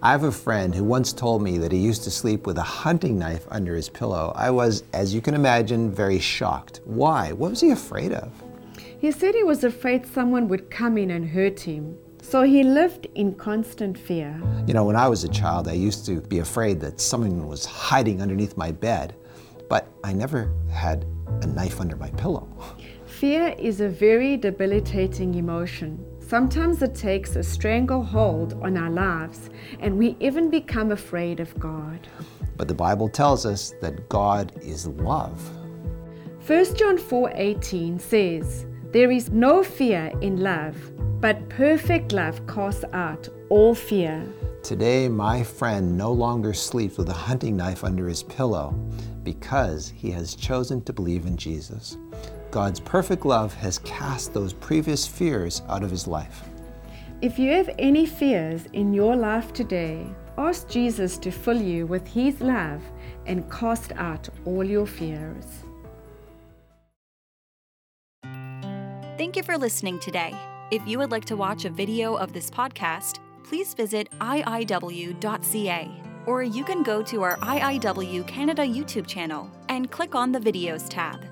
I have a friend who once told me that he used to sleep with a hunting knife under his pillow. I was, as you can imagine, very shocked. Why? What was he afraid of? He said he was afraid someone would come in and hurt him. So he lived in constant fear. You know, when I was a child, I used to be afraid that someone was hiding underneath my bed, but I never had a knife under my pillow. Fear is a very debilitating emotion. Sometimes it takes a stranglehold on our lives, and we even become afraid of God. But the Bible tells us that God is love. 1 John 4:18 says, "There is no fear in love, but perfect love casts out all fear." Today, my friend no longer sleeps with a hunting knife under his pillow because he has chosen to believe in Jesus. God's perfect love has cast those previous fears out of his life. If you have any fears in your life today, ask Jesus to fill you with his love and cast out all your fears. Thank you for listening today. If you would like to watch a video of this podcast, please visit iiw.ca or you can go to our IIW Canada YouTube channel and click on the Videos tab.